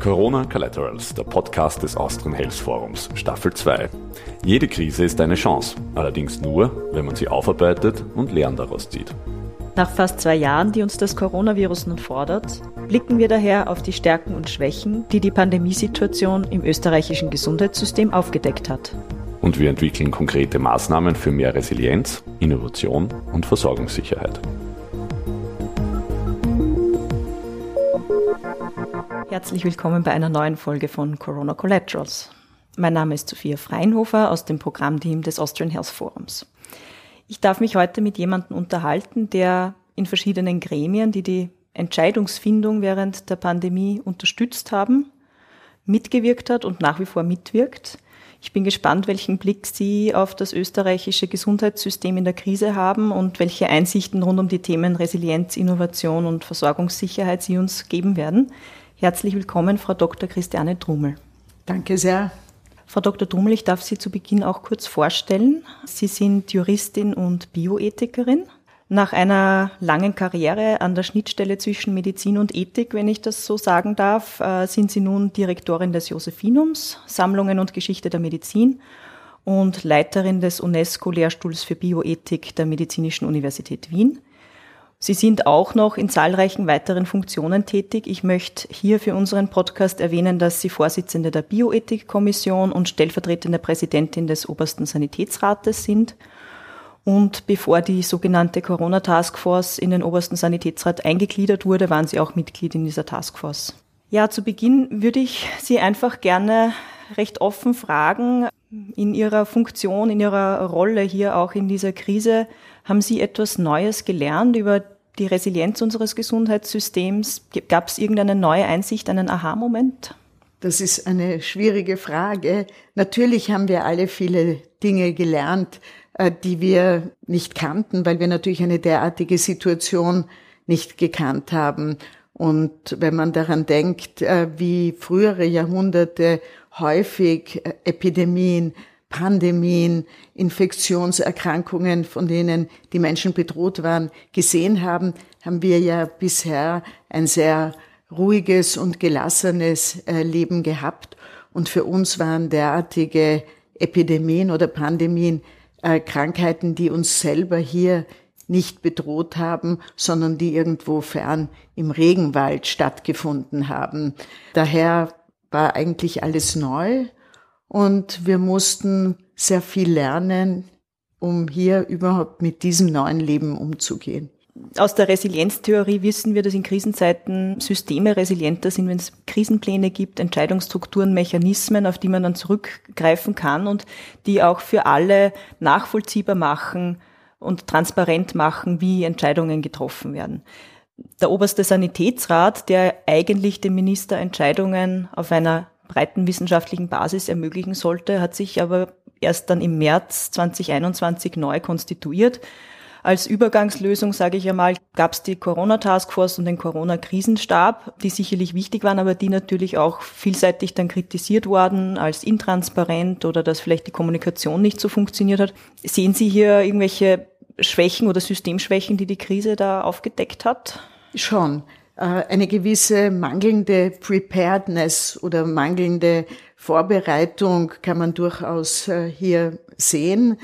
Corona Collaterals, der Podcast des Austrian Health Forums, Staffel 2. Jede Krise ist eine Chance, allerdings nur, wenn man sie aufarbeitet und Lehren daraus zieht. Nach fast zwei Jahren, die uns das Coronavirus nun fordert, blicken wir daher auf die Stärken und Schwächen, die die Pandemiesituation im österreichischen Gesundheitssystem aufgedeckt hat. Und wir entwickeln konkrete Maßnahmen für mehr Resilienz, Innovation und Versorgungssicherheit. Herzlich willkommen bei einer neuen Folge von Corona Collaterals. Mein Name ist Sophia Freinhofer aus dem Programmteam des Austrian Health Forums. Ich darf mich heute mit jemandem unterhalten, der in verschiedenen Gremien, die die Entscheidungsfindung während der Pandemie unterstützt haben, mitgewirkt hat und nach wie vor mitwirkt. Ich bin gespannt, welchen Blick Sie auf das österreichische Gesundheitssystem in der Krise haben und welche Einsichten rund um die Themen Resilienz, Innovation und Versorgungssicherheit Sie uns geben werden. Herzlich willkommen, Frau Dr. Christiane Drummel. Danke sehr. Frau Dr. Drummel, ich darf Sie zu Beginn auch kurz vorstellen. Sie sind Juristin und Bioethikerin. Nach einer langen Karriere an der Schnittstelle zwischen Medizin und Ethik, wenn ich das so sagen darf, äh, sind Sie nun Direktorin des Josephinums, Sammlungen und Geschichte der Medizin und Leiterin des UNESCO-Lehrstuhls für Bioethik der Medizinischen Universität Wien. Sie sind auch noch in zahlreichen weiteren Funktionen tätig. Ich möchte hier für unseren Podcast erwähnen, dass Sie Vorsitzende der Bioethikkommission und stellvertretende Präsidentin des obersten Sanitätsrates sind. Und bevor die sogenannte Corona Taskforce in den obersten Sanitätsrat eingegliedert wurde, waren Sie auch Mitglied in dieser Taskforce. Ja, zu Beginn würde ich Sie einfach gerne recht offen fragen, in Ihrer Funktion, in Ihrer Rolle hier auch in dieser Krise, haben Sie etwas Neues gelernt über die Resilienz unseres Gesundheitssystems? Gab es irgendeine neue Einsicht, einen Aha-Moment? Das ist eine schwierige Frage. Natürlich haben wir alle viele Dinge gelernt, äh, die wir nicht kannten, weil wir natürlich eine derartige Situation nicht gekannt haben. Und wenn man daran denkt, äh, wie frühere Jahrhunderte häufig äh, Epidemien, Pandemien, Infektionserkrankungen, von denen die Menschen bedroht waren, gesehen haben, haben wir ja bisher ein sehr ruhiges und gelassenes äh, Leben gehabt. Und für uns waren derartige Epidemien oder Pandemien äh, Krankheiten, die uns selber hier nicht bedroht haben, sondern die irgendwo fern im Regenwald stattgefunden haben. Daher war eigentlich alles neu und wir mussten sehr viel lernen, um hier überhaupt mit diesem neuen Leben umzugehen. Aus der Resilienztheorie wissen wir, dass in Krisenzeiten Systeme resilienter sind, wenn es Krisenpläne gibt, Entscheidungsstrukturen, Mechanismen, auf die man dann zurückgreifen kann und die auch für alle nachvollziehbar machen und transparent machen, wie Entscheidungen getroffen werden. Der oberste Sanitätsrat, der eigentlich dem Minister Entscheidungen auf einer breiten wissenschaftlichen Basis ermöglichen sollte, hat sich aber erst dann im März 2021 neu konstituiert. Als Übergangslösung, sage ich einmal, gab es die Corona-Taskforce und den Corona-Krisenstab, die sicherlich wichtig waren, aber die natürlich auch vielseitig dann kritisiert worden als intransparent oder dass vielleicht die Kommunikation nicht so funktioniert hat. Sehen Sie hier irgendwelche Schwächen oder Systemschwächen, die die Krise da aufgedeckt hat? Schon. Äh, eine gewisse mangelnde Preparedness oder mangelnde Vorbereitung kann man durchaus äh, hier sehen,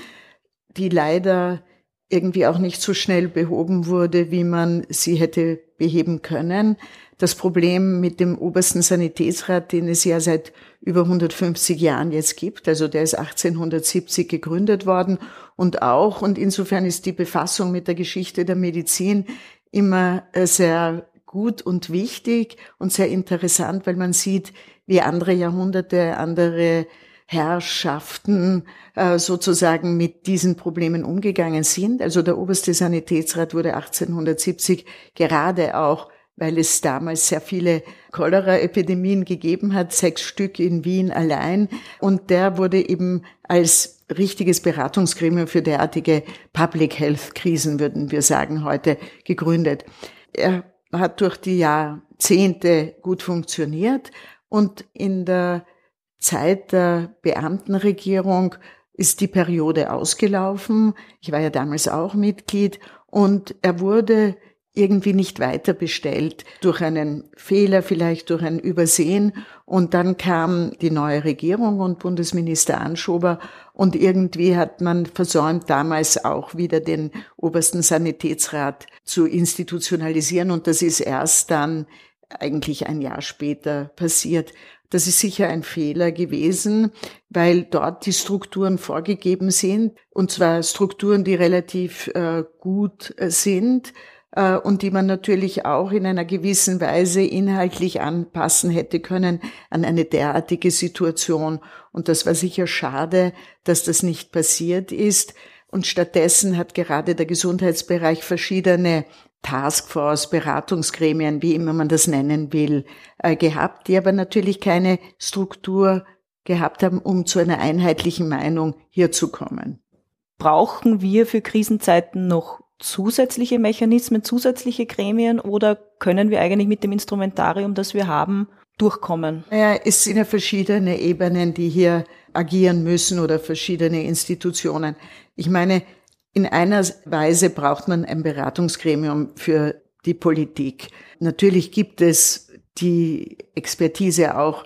die leider irgendwie auch nicht so schnell behoben wurde, wie man sie hätte beheben können. Das Problem mit dem obersten Sanitätsrat, den es ja seit über 150 Jahren jetzt gibt, also der ist 1870 gegründet worden und auch, und insofern ist die Befassung mit der Geschichte der Medizin immer äh, sehr gut und wichtig und sehr interessant, weil man sieht, wie andere Jahrhunderte, andere Herrschaften äh, sozusagen mit diesen Problemen umgegangen sind. Also der oberste Sanitätsrat wurde 1870 gerade auch, weil es damals sehr viele Cholera-Epidemien gegeben hat, sechs Stück in Wien allein. Und der wurde eben als richtiges Beratungsgremium für derartige Public Health Krisen, würden wir sagen, heute gegründet. Er hat durch die Jahrzehnte gut funktioniert und in der Zeit der Beamtenregierung ist die Periode ausgelaufen. Ich war ja damals auch Mitglied und er wurde irgendwie nicht weiter bestellt, durch einen Fehler, vielleicht durch ein Übersehen. Und dann kam die neue Regierung und Bundesminister Anschober und irgendwie hat man versäumt, damals auch wieder den obersten Sanitätsrat zu institutionalisieren. Und das ist erst dann eigentlich ein Jahr später passiert. Das ist sicher ein Fehler gewesen, weil dort die Strukturen vorgegeben sind, und zwar Strukturen, die relativ äh, gut äh, sind äh, und die man natürlich auch in einer gewissen Weise inhaltlich anpassen hätte können an eine derartige Situation. Und das war sicher schade, dass das nicht passiert ist. Und stattdessen hat gerade der Gesundheitsbereich verschiedene Taskforce, Beratungsgremien, wie immer man das nennen will, äh, gehabt, die aber natürlich keine Struktur gehabt haben, um zu einer einheitlichen Meinung hier zu kommen. Brauchen wir für Krisenzeiten noch zusätzliche Mechanismen, zusätzliche Gremien oder können wir eigentlich mit dem Instrumentarium, das wir haben, durchkommen? Ja, es sind ja verschiedene Ebenen, die hier agieren müssen oder verschiedene Institutionen. Ich meine, in einer Weise braucht man ein Beratungsgremium für die Politik. Natürlich gibt es die Expertise auch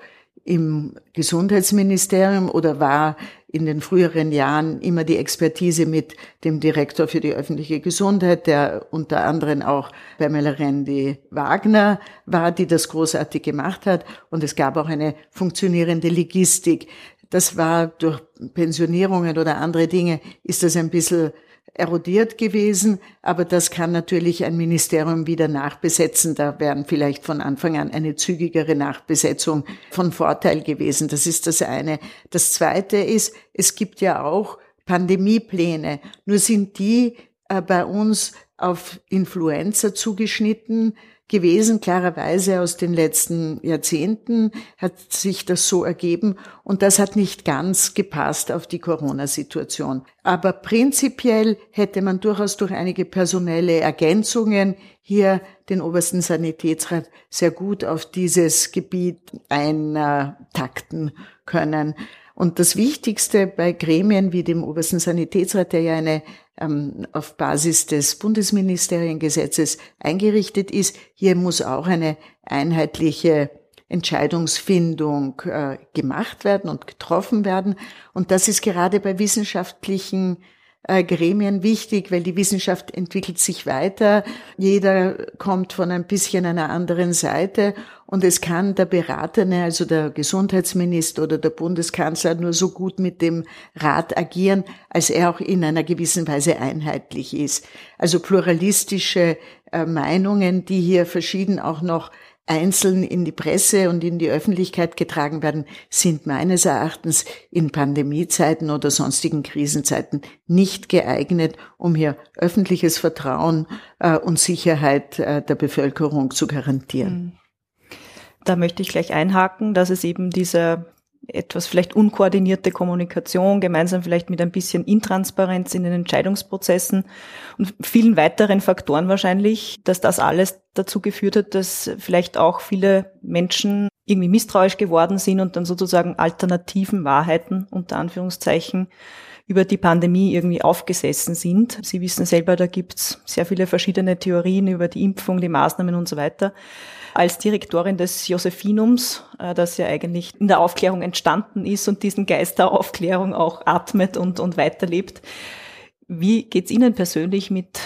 im Gesundheitsministerium oder war in den früheren Jahren immer die Expertise mit dem Direktor für die öffentliche Gesundheit, der unter anderem auch Pamela Rendi Wagner war, die das großartig gemacht hat. Und es gab auch eine funktionierende Logistik. Das war durch Pensionierungen oder andere Dinge, ist das ein bisschen erodiert gewesen, aber das kann natürlich ein Ministerium wieder nachbesetzen. Da wären vielleicht von Anfang an eine zügigere Nachbesetzung von Vorteil gewesen. Das ist das eine. Das zweite ist, es gibt ja auch Pandemiepläne. Nur sind die äh, bei uns auf Influenza zugeschnitten gewesen. Klarerweise aus den letzten Jahrzehnten hat sich das so ergeben und das hat nicht ganz gepasst auf die Corona-Situation. Aber prinzipiell hätte man durchaus durch einige personelle Ergänzungen hier den obersten Sanitätsrat sehr gut auf dieses Gebiet eintakten können. Und das Wichtigste bei Gremien wie dem obersten Sanitätsrat, der ja eine ähm, auf Basis des Bundesministeriengesetzes eingerichtet ist, hier muss auch eine einheitliche Entscheidungsfindung äh, gemacht werden und getroffen werden. Und das ist gerade bei wissenschaftlichen Gremien wichtig, weil die Wissenschaft entwickelt sich weiter. Jeder kommt von ein bisschen einer anderen Seite und es kann der Beratene, also der Gesundheitsminister oder der Bundeskanzler nur so gut mit dem Rat agieren, als er auch in einer gewissen Weise einheitlich ist. Also pluralistische äh, Meinungen, die hier verschieden auch noch einzeln in die Presse und in die Öffentlichkeit getragen werden, sind meines Erachtens in Pandemiezeiten oder sonstigen Krisenzeiten nicht geeignet, um hier öffentliches Vertrauen äh, und Sicherheit äh, der Bevölkerung zu garantieren. Hm. Da möchte ich gleich einhaken, dass es eben diese etwas vielleicht unkoordinierte Kommunikation, gemeinsam vielleicht mit ein bisschen Intransparenz in den Entscheidungsprozessen und vielen weiteren Faktoren wahrscheinlich, dass das alles dazu geführt hat, dass vielleicht auch viele Menschen irgendwie misstrauisch geworden sind und dann sozusagen alternativen Wahrheiten unter Anführungszeichen über die Pandemie irgendwie aufgesessen sind. Sie wissen selber, da gibt's sehr viele verschiedene Theorien über die Impfung, die Maßnahmen und so weiter als Direktorin des Josephinums, äh, das ja eigentlich in der Aufklärung entstanden ist und diesen Geist der Aufklärung auch atmet und, und weiterlebt. Wie geht's Ihnen persönlich mit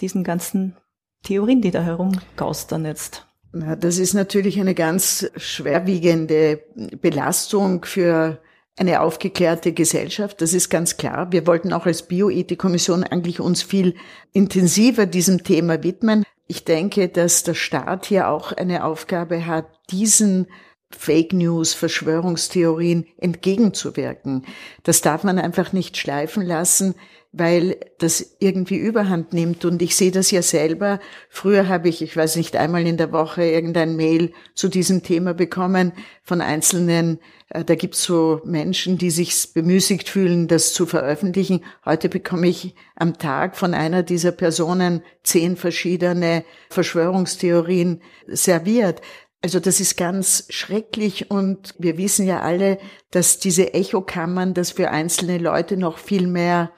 diesen ganzen Theorien, die da herumgaustern jetzt? Das ist natürlich eine ganz schwerwiegende Belastung für eine aufgeklärte Gesellschaft, das ist ganz klar. Wir wollten auch als Bioethikkommission eigentlich uns viel intensiver diesem Thema widmen. Ich denke, dass der Staat hier auch eine Aufgabe hat, diesen Fake News, Verschwörungstheorien entgegenzuwirken. Das darf man einfach nicht schleifen lassen weil das irgendwie überhand nimmt. Und ich sehe das ja selber. Früher habe ich, ich weiß nicht, einmal in der Woche irgendein Mail zu diesem Thema bekommen von einzelnen, äh, da gibt's so Menschen, die sich bemüßigt fühlen, das zu veröffentlichen. Heute bekomme ich am Tag von einer dieser Personen zehn verschiedene Verschwörungstheorien serviert. Also das ist ganz schrecklich und wir wissen ja alle, dass diese Echokammern, das für einzelne Leute noch viel mehr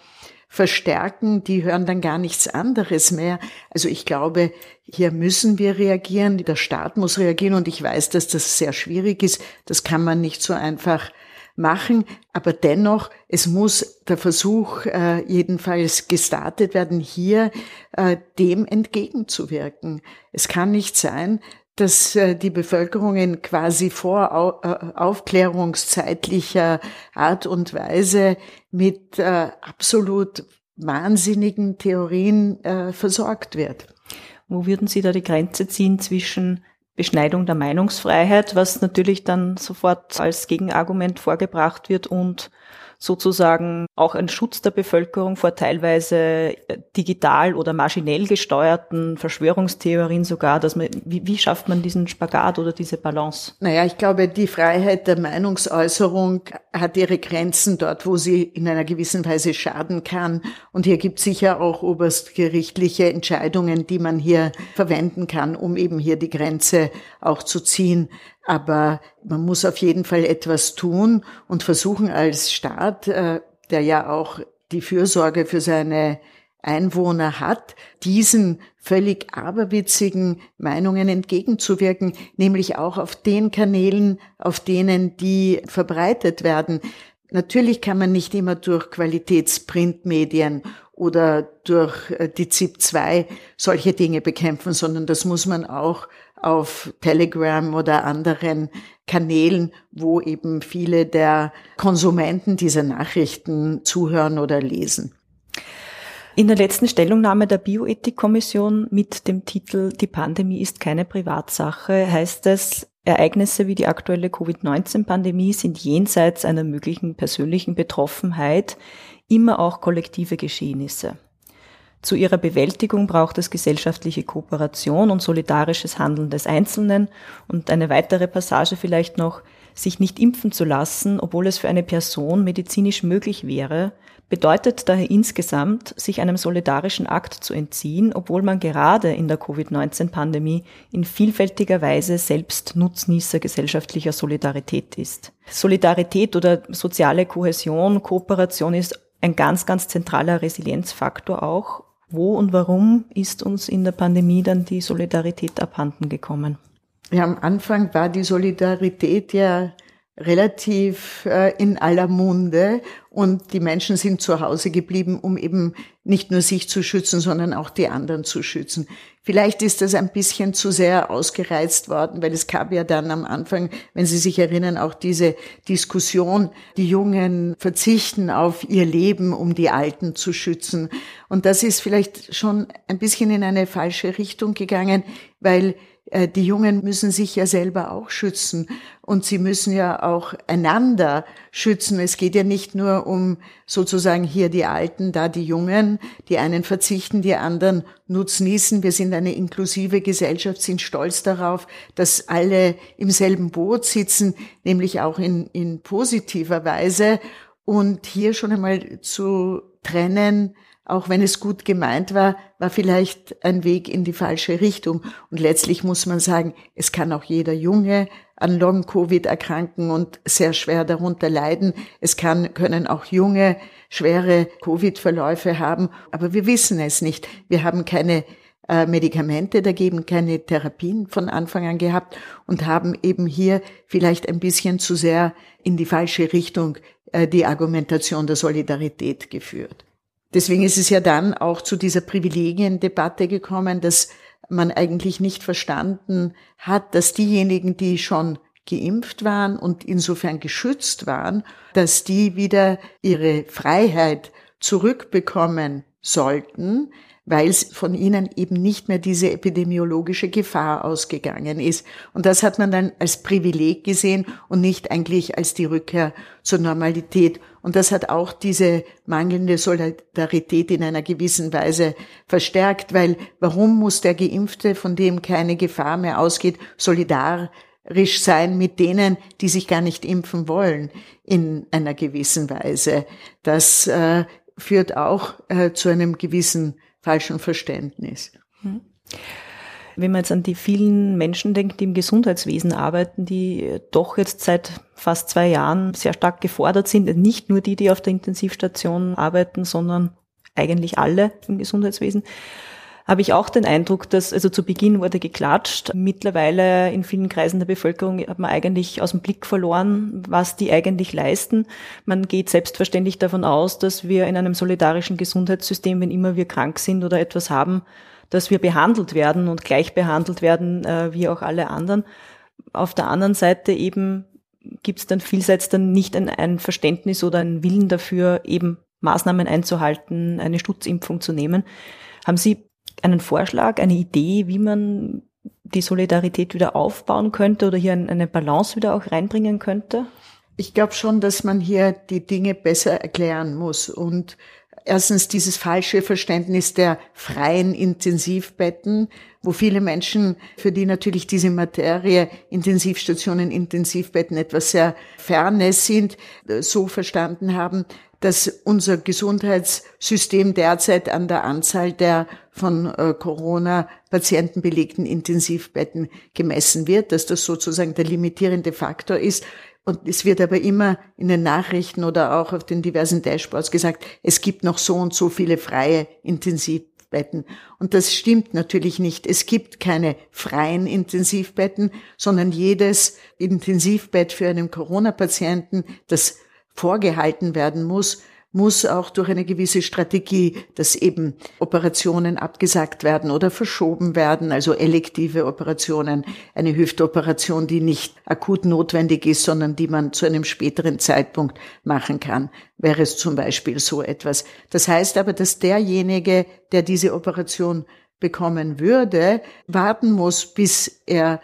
verstärken, die hören dann gar nichts anderes mehr. Also ich glaube, hier müssen wir reagieren, der Staat muss reagieren und ich weiß, dass das sehr schwierig ist. Das kann man nicht so einfach machen, aber dennoch, es muss der Versuch äh, jedenfalls gestartet werden, hier äh, dem entgegenzuwirken. Es kann nicht sein, dass äh, die Bevölkerung in quasi vor äh, aufklärungszeitlicher Art und Weise mit äh, absolut wahnsinnigen Theorien versorgt wird. Wo würden Sie da die Grenze ziehen zwischen Beschneidung der Meinungsfreiheit, was natürlich dann sofort als Gegenargument vorgebracht wird und sozusagen auch ein Schutz der Bevölkerung vor teilweise äh, digital oder maschinell gesteuerten Verschwörungstheorien sogar, dass man, wie, wie schafft man diesen Spagat oder diese Balance? Naja, ich glaube, die Freiheit der Meinungsäußerung hat ihre Grenzen dort, wo sie in einer gewissen Weise schaden kann. Und hier gibt es sicher auch oberstgerichtliche Entscheidungen, die man hier verwenden kann, um eben hier die Grenze auch zu ziehen. Aber man muss auf jeden Fall etwas tun und versuchen als Staat, äh, der ja auch die Fürsorge für seine Einwohner hat, diesen völlig aberwitzigen Meinungen entgegenzuwirken, nämlich auch auf den Kanälen, auf denen die verbreitet werden. Natürlich kann man nicht immer durch Qualitätsprintmedien oder durch äh, die ZIP 2 solche Dinge bekämpfen, sondern das muss man auch auf Telegram oder anderen Kanälen, wo eben viele der Konsumenten dieser Nachrichten zuhören oder lesen. In der letzten Stellungnahme der Bioethikkommission mit dem Titel Die Pandemie ist keine Privatsache heißt es, Ereignisse wie die aktuelle Covid-19-Pandemie sind jenseits einer möglichen persönlichen Betroffenheit immer auch kollektive Geschehnisse. Zu ihrer Bewältigung braucht es gesellschaftliche Kooperation und solidarisches Handeln des Einzelnen. Und eine weitere Passage vielleicht noch, sich nicht impfen zu lassen, obwohl es für eine Person medizinisch möglich wäre, bedeutet daher insgesamt, sich einem solidarischen Akt zu entziehen, obwohl man gerade in der Covid-19-Pandemie in vielfältiger Weise selbst Nutznießer gesellschaftlicher Solidarität ist. Solidarität oder soziale Kohäsion, Kooperation ist ein ganz, ganz zentraler Resilienzfaktor auch wo und warum ist uns in der Pandemie dann die Solidarität abhanden gekommen? Ja, am Anfang war die Solidarität ja relativ äh, in aller Munde und die Menschen sind zu Hause geblieben, um eben nicht nur sich zu schützen, sondern auch die anderen zu schützen. Vielleicht ist das ein bisschen zu sehr ausgereizt worden, weil es gab ja dann am Anfang, wenn Sie sich erinnern, auch diese Diskussion, die Jungen verzichten auf ihr Leben, um die Alten zu schützen. Und das ist vielleicht schon ein bisschen in eine falsche Richtung gegangen, weil die Jungen müssen sich ja selber auch schützen und sie müssen ja auch einander schützen. Es geht ja nicht nur um sozusagen hier die Alten, da die Jungen, die einen verzichten, die anderen nutznießen. Wir sind eine inklusive Gesellschaft, sind stolz darauf, dass alle im selben Boot sitzen, nämlich auch in, in positiver Weise. Und hier schon einmal zu trennen, auch wenn es gut gemeint war, war vielleicht ein Weg in die falsche Richtung. Und letztlich muss man sagen, es kann auch jeder Junge an Long-Covid erkranken und sehr schwer darunter leiden. Es kann, können auch junge schwere Covid-Verläufe haben. Aber wir wissen es nicht. Wir haben keine äh, Medikamente dagegen, keine Therapien von Anfang an gehabt und haben eben hier vielleicht ein bisschen zu sehr in die falsche Richtung äh, die Argumentation der Solidarität geführt. Deswegen ist es ja dann auch zu dieser Privilegiendebatte gekommen, dass man eigentlich nicht verstanden hat, dass diejenigen, die schon geimpft waren und insofern geschützt waren, dass die wieder ihre Freiheit zurückbekommen sollten, weil von ihnen eben nicht mehr diese epidemiologische Gefahr ausgegangen ist. Und das hat man dann als Privileg gesehen und nicht eigentlich als die Rückkehr zur Normalität. Und das hat auch diese mangelnde Solidarität in einer gewissen Weise verstärkt, weil warum muss der Geimpfte, von dem keine Gefahr mehr ausgeht, solidarisch sein mit denen, die sich gar nicht impfen wollen, in einer gewissen Weise. Das äh, führt auch äh, zu einem gewissen falschen Verständnis. Hm. Wenn man jetzt an die vielen Menschen denkt, die im Gesundheitswesen arbeiten, die doch jetzt seit fast zwei Jahren sehr stark gefordert sind, nicht nur die, die auf der Intensivstation arbeiten, sondern eigentlich alle im Gesundheitswesen, habe ich auch den Eindruck, dass, also zu Beginn wurde geklatscht. Mittlerweile in vielen Kreisen der Bevölkerung hat man eigentlich aus dem Blick verloren, was die eigentlich leisten. Man geht selbstverständlich davon aus, dass wir in einem solidarischen Gesundheitssystem, wenn immer wir krank sind oder etwas haben, dass wir behandelt werden und gleich behandelt werden, äh, wie auch alle anderen. Auf der anderen Seite eben gibt es dann vielseits dann nicht ein, ein Verständnis oder einen Willen dafür, eben Maßnahmen einzuhalten, eine Stutzimpfung zu nehmen. Haben Sie einen Vorschlag, eine Idee, wie man die Solidarität wieder aufbauen könnte oder hier eine Balance wieder auch reinbringen könnte? Ich glaube schon, dass man hier die Dinge besser erklären muss und erstens dieses falsche Verständnis der freien Intensivbetten, wo viele Menschen, für die natürlich diese Materie Intensivstationen, Intensivbetten etwas sehr Fernes sind, so verstanden haben, dass unser Gesundheitssystem derzeit an der Anzahl der von äh, Corona-Patienten belegten Intensivbetten gemessen wird, dass das sozusagen der limitierende Faktor ist. Und es wird aber immer in den Nachrichten oder auch auf den diversen Dashboards gesagt, es gibt noch so und so viele freie Intensivbetten. Und das stimmt natürlich nicht. Es gibt keine freien Intensivbetten, sondern jedes Intensivbett für einen Corona-Patienten, das vorgehalten werden muss, muss auch durch eine gewisse Strategie, dass eben Operationen abgesagt werden oder verschoben werden, also elektive Operationen, eine Hüftoperation, die nicht akut notwendig ist, sondern die man zu einem späteren Zeitpunkt machen kann, wäre es zum Beispiel so etwas. Das heißt aber, dass derjenige, der diese Operation bekommen würde, warten muss, bis er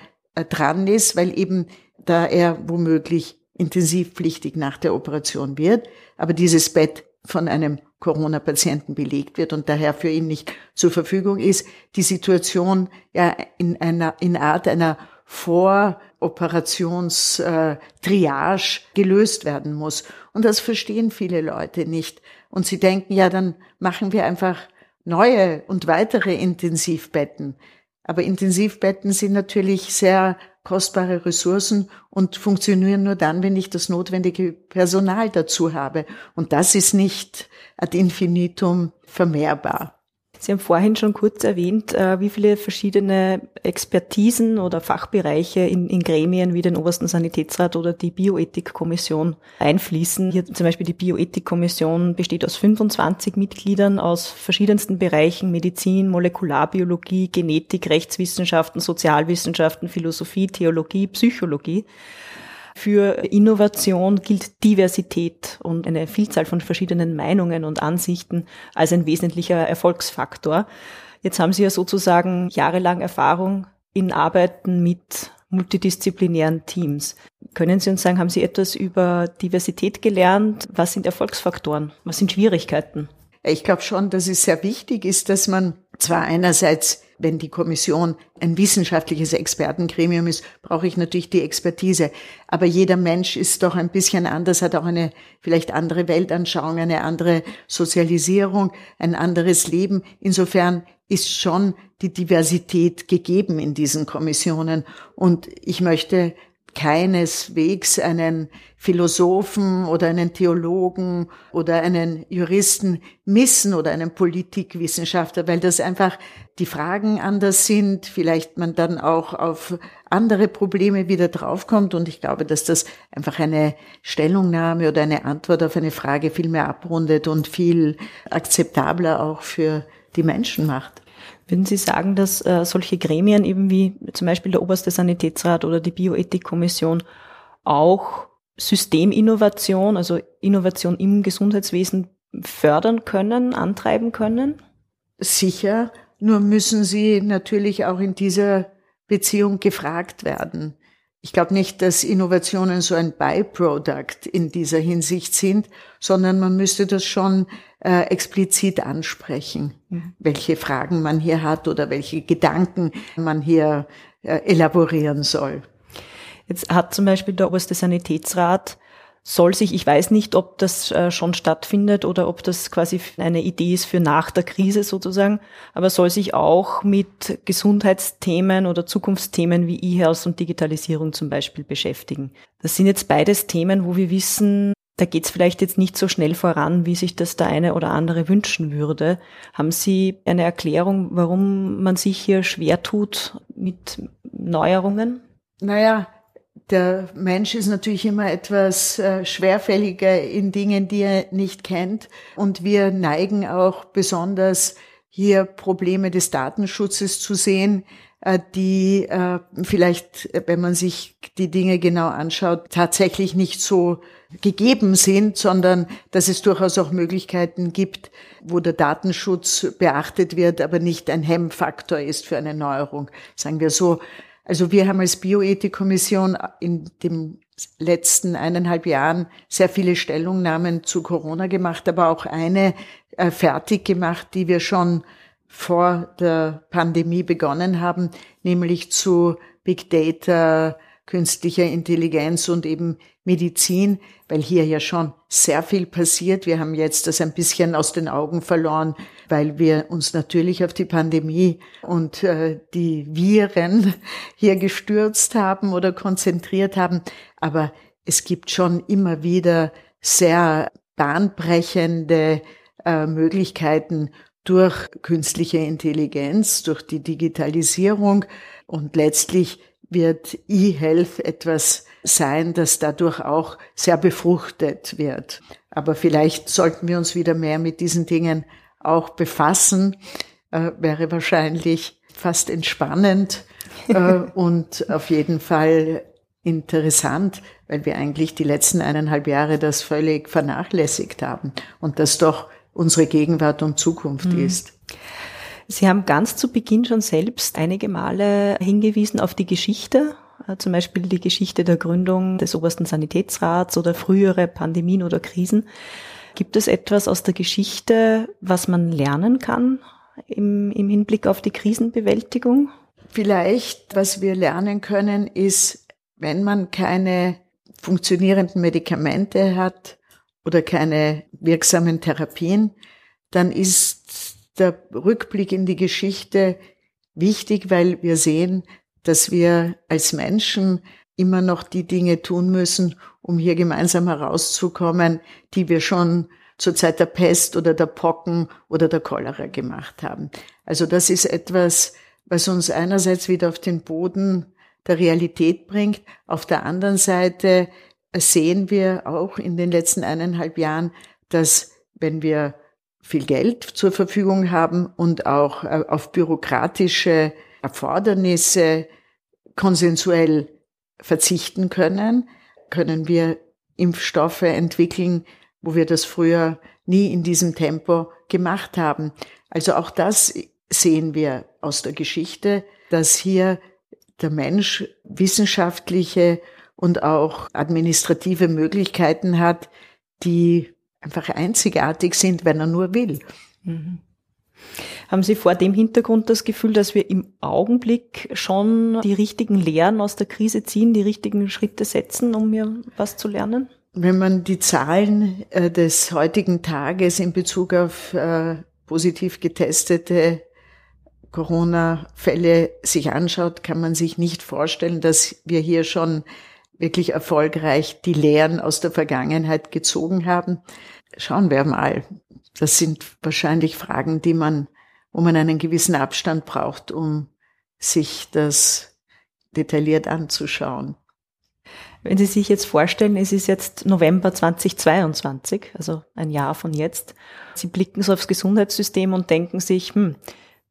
dran ist, weil eben da er womöglich intensivpflichtig nach der Operation wird, aber dieses Bett von einem Corona-Patienten belegt wird und daher für ihn nicht zur Verfügung ist, die Situation ja in einer in Art einer Voroperations-Triage äh, gelöst werden muss. Und das verstehen viele Leute nicht. Und sie denken, ja, dann machen wir einfach neue und weitere Intensivbetten. Aber Intensivbetten sind natürlich sehr kostbare Ressourcen und funktionieren nur dann, wenn ich das notwendige Personal dazu habe. Und das ist nicht ad infinitum vermehrbar. Sie haben vorhin schon kurz erwähnt, äh, wie viele verschiedene Expertisen oder Fachbereiche in, in Gremien wie den Obersten Sanitätsrat oder die Bioethikkommission einfließen. Hier zum Beispiel die Bioethikkommission besteht aus 25 Mitgliedern aus verschiedensten Bereichen Medizin, Molekularbiologie, Genetik, Rechtswissenschaften, Sozialwissenschaften, Philosophie, Theologie, Psychologie. Für Innovation gilt Diversität und eine Vielzahl von verschiedenen Meinungen und Ansichten als ein wesentlicher Erfolgsfaktor. Jetzt haben Sie ja sozusagen jahrelang Erfahrung in Arbeiten mit multidisziplinären Teams. Können Sie uns sagen, haben Sie etwas über Diversität gelernt? Was sind Erfolgsfaktoren? Was sind Schwierigkeiten? Ich glaube schon, dass es sehr wichtig ist, dass man zwar einerseits wenn die Kommission ein wissenschaftliches Expertengremium ist, brauche ich natürlich die Expertise. Aber jeder Mensch ist doch ein bisschen anders, hat auch eine vielleicht andere Weltanschauung, eine andere Sozialisierung, ein anderes Leben. Insofern ist schon die Diversität gegeben in diesen Kommissionen. Und ich möchte keineswegs einen Philosophen oder einen Theologen oder einen Juristen missen oder einen Politikwissenschaftler, weil das einfach die Fragen anders sind, vielleicht man dann auch auf andere Probleme wieder draufkommt und ich glaube, dass das einfach eine Stellungnahme oder eine Antwort auf eine Frage viel mehr abrundet und viel akzeptabler auch für die Menschen macht. Würden Sie sagen, dass äh, solche Gremien eben wie zum Beispiel der oberste Sanitätsrat oder die Bioethikkommission auch Systeminnovation, also Innovation im Gesundheitswesen fördern können, antreiben können? Sicher, nur müssen sie natürlich auch in dieser Beziehung gefragt werden. Ich glaube nicht, dass Innovationen so ein Byproduct in dieser Hinsicht sind, sondern man müsste das schon äh, explizit ansprechen, mhm. welche Fragen man hier hat oder welche Gedanken man hier äh, elaborieren soll. Jetzt hat zum Beispiel der oberste Sanitätsrat soll sich, ich weiß nicht, ob das äh, schon stattfindet oder ob das quasi eine Idee ist für nach der Krise sozusagen, aber soll sich auch mit Gesundheitsthemen oder Zukunftsthemen wie E-Health und Digitalisierung zum Beispiel beschäftigen. Das sind jetzt beides Themen, wo wir wissen, da geht es vielleicht jetzt nicht so schnell voran, wie sich das der eine oder andere wünschen würde. Haben Sie eine Erklärung, warum man sich hier schwer tut mit Neuerungen? Naja, der Mensch ist natürlich immer etwas äh, schwerfälliger in Dingen, die er nicht kennt. Und wir neigen auch besonders hier Probleme des Datenschutzes zu sehen, äh, die äh, vielleicht, wenn man sich die Dinge genau anschaut, tatsächlich nicht so gegeben sind, sondern dass es durchaus auch Möglichkeiten gibt, wo der Datenschutz beachtet wird, aber nicht ein Hemmfaktor ist für eine Neuerung. Sagen wir so. Also wir haben als Bioethikkommission in dem letzten eineinhalb Jahren sehr viele Stellungnahmen zu Corona gemacht, aber auch eine äh, fertig gemacht, die wir schon vor der Pandemie begonnen haben, nämlich zu Big Data, künstlicher Intelligenz und eben Medizin, weil hier ja schon sehr viel passiert. Wir haben jetzt das ein bisschen aus den Augen verloren, weil wir uns natürlich auf die Pandemie und äh, die Viren hier gestürzt haben oder konzentriert haben. Aber es gibt schon immer wieder sehr bahnbrechende äh, Möglichkeiten durch künstliche Intelligenz, durch die Digitalisierung und letztlich wird E-Health etwas sein, das dadurch auch sehr befruchtet wird. Aber vielleicht sollten wir uns wieder mehr mit diesen Dingen auch befassen. Äh, wäre wahrscheinlich fast entspannend äh, und auf jeden Fall interessant, weil wir eigentlich die letzten eineinhalb Jahre das völlig vernachlässigt haben und das doch unsere Gegenwart und Zukunft mhm. ist. Sie haben ganz zu Beginn schon selbst einige Male hingewiesen auf die Geschichte, äh, zum Beispiel die Geschichte der Gründung des obersten Sanitätsrats oder frühere Pandemien oder Krisen. Gibt es etwas aus der Geschichte, was man lernen kann im, im Hinblick auf die Krisenbewältigung? Vielleicht, was wir lernen können, ist, wenn man keine funktionierenden Medikamente hat oder keine wirksamen Therapien, dann ist der Rückblick in die Geschichte wichtig, weil wir sehen, dass wir als Menschen immer noch die Dinge tun müssen, um hier gemeinsam herauszukommen, die wir schon zur Zeit der Pest oder der Pocken oder der Cholera gemacht haben. Also das ist etwas, was uns einerseits wieder auf den Boden der Realität bringt. Auf der anderen Seite sehen wir auch in den letzten eineinhalb Jahren, dass wenn wir viel Geld zur Verfügung haben und auch äh, auf bürokratische Erfordernisse konsensuell verzichten können, können wir Impfstoffe entwickeln, wo wir das früher nie in diesem Tempo gemacht haben. Also auch das sehen wir aus der Geschichte, dass hier der Mensch wissenschaftliche und auch administrative Möglichkeiten hat, die einfach einzigartig sind, wenn er nur will. Mhm. Haben Sie vor dem Hintergrund das Gefühl, dass wir im Augenblick schon die richtigen Lehren aus der Krise ziehen, die richtigen Schritte setzen, um mir was zu lernen? Wenn man die Zahlen äh, des heutigen Tages in Bezug auf äh, positiv getestete Corona-Fälle sich anschaut, kann man sich nicht vorstellen, dass wir hier schon wirklich erfolgreich die Lehren aus der Vergangenheit gezogen haben. Schauen wir mal. Das sind wahrscheinlich Fragen, die man, wo man einen gewissen Abstand braucht, um sich das detailliert anzuschauen. Wenn Sie sich jetzt vorstellen, es ist jetzt November 2022, also ein Jahr von jetzt. Sie blicken so aufs Gesundheitssystem und denken sich, hm,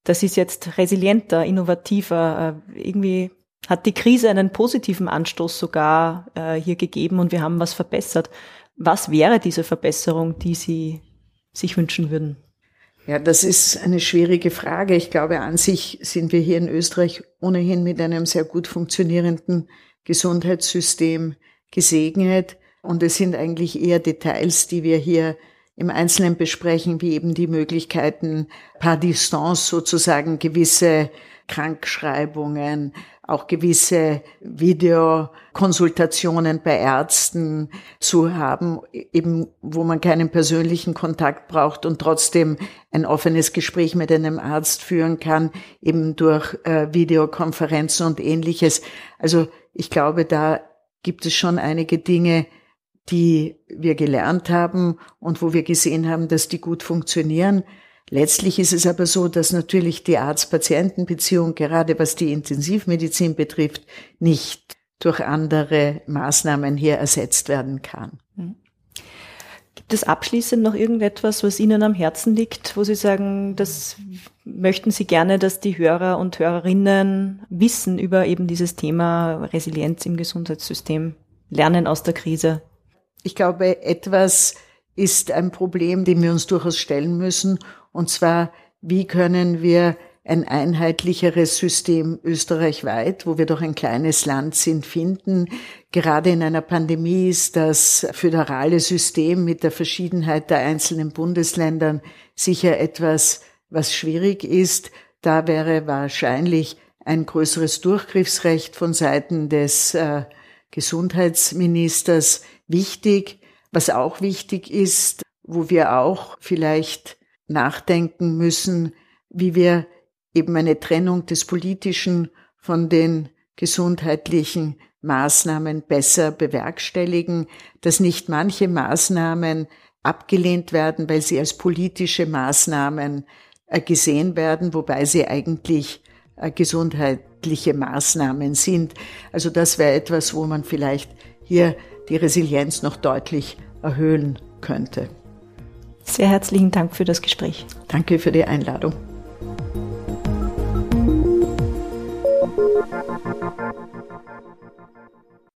das ist jetzt resilienter, innovativer, äh, irgendwie hat die Krise einen positiven Anstoß sogar äh, hier gegeben und wir haben was verbessert. Was wäre diese Verbesserung, die Sie sich wünschen würden? Ja, das ist eine schwierige Frage. Ich glaube, an sich sind wir hier in Österreich ohnehin mit einem sehr gut funktionierenden Gesundheitssystem gesegnet. Und es sind eigentlich eher Details, die wir hier im Einzelnen besprechen, wie eben die Möglichkeiten, par distance sozusagen gewisse Krankschreibungen, auch gewisse Videokonsultationen bei Ärzten zu haben, eben wo man keinen persönlichen Kontakt braucht und trotzdem ein offenes Gespräch mit einem Arzt führen kann, eben durch äh, Videokonferenzen und ähnliches. Also ich glaube, da gibt es schon einige Dinge, die wir gelernt haben und wo wir gesehen haben, dass die gut funktionieren. Letztlich ist es aber so, dass natürlich die Arzt-Patienten-Beziehung, gerade was die Intensivmedizin betrifft, nicht durch andere Maßnahmen hier ersetzt werden kann. Mhm. Gibt es abschließend noch irgendetwas, was Ihnen am Herzen liegt, wo Sie sagen, das möchten Sie gerne, dass die Hörer und Hörerinnen wissen über eben dieses Thema Resilienz im Gesundheitssystem, Lernen aus der Krise? Ich glaube, etwas ist ein Problem, dem wir uns durchaus stellen müssen, und zwar, wie können wir ein einheitlicheres System österreichweit, wo wir doch ein kleines Land sind, finden. Gerade in einer Pandemie ist das föderale System mit der Verschiedenheit der einzelnen Bundesländern sicher etwas, was schwierig ist. Da wäre wahrscheinlich ein größeres Durchgriffsrecht von Seiten des äh, Gesundheitsministers wichtig. Was auch wichtig ist, wo wir auch vielleicht nachdenken müssen, wie wir eben eine Trennung des politischen von den gesundheitlichen Maßnahmen besser bewerkstelligen, dass nicht manche Maßnahmen abgelehnt werden, weil sie als politische Maßnahmen äh, gesehen werden, wobei sie eigentlich äh, gesundheitliche Maßnahmen sind. Also das wäre etwas, wo man vielleicht hier die Resilienz noch deutlich erhöhen könnte. Sehr herzlichen Dank für das Gespräch. Danke für die Einladung.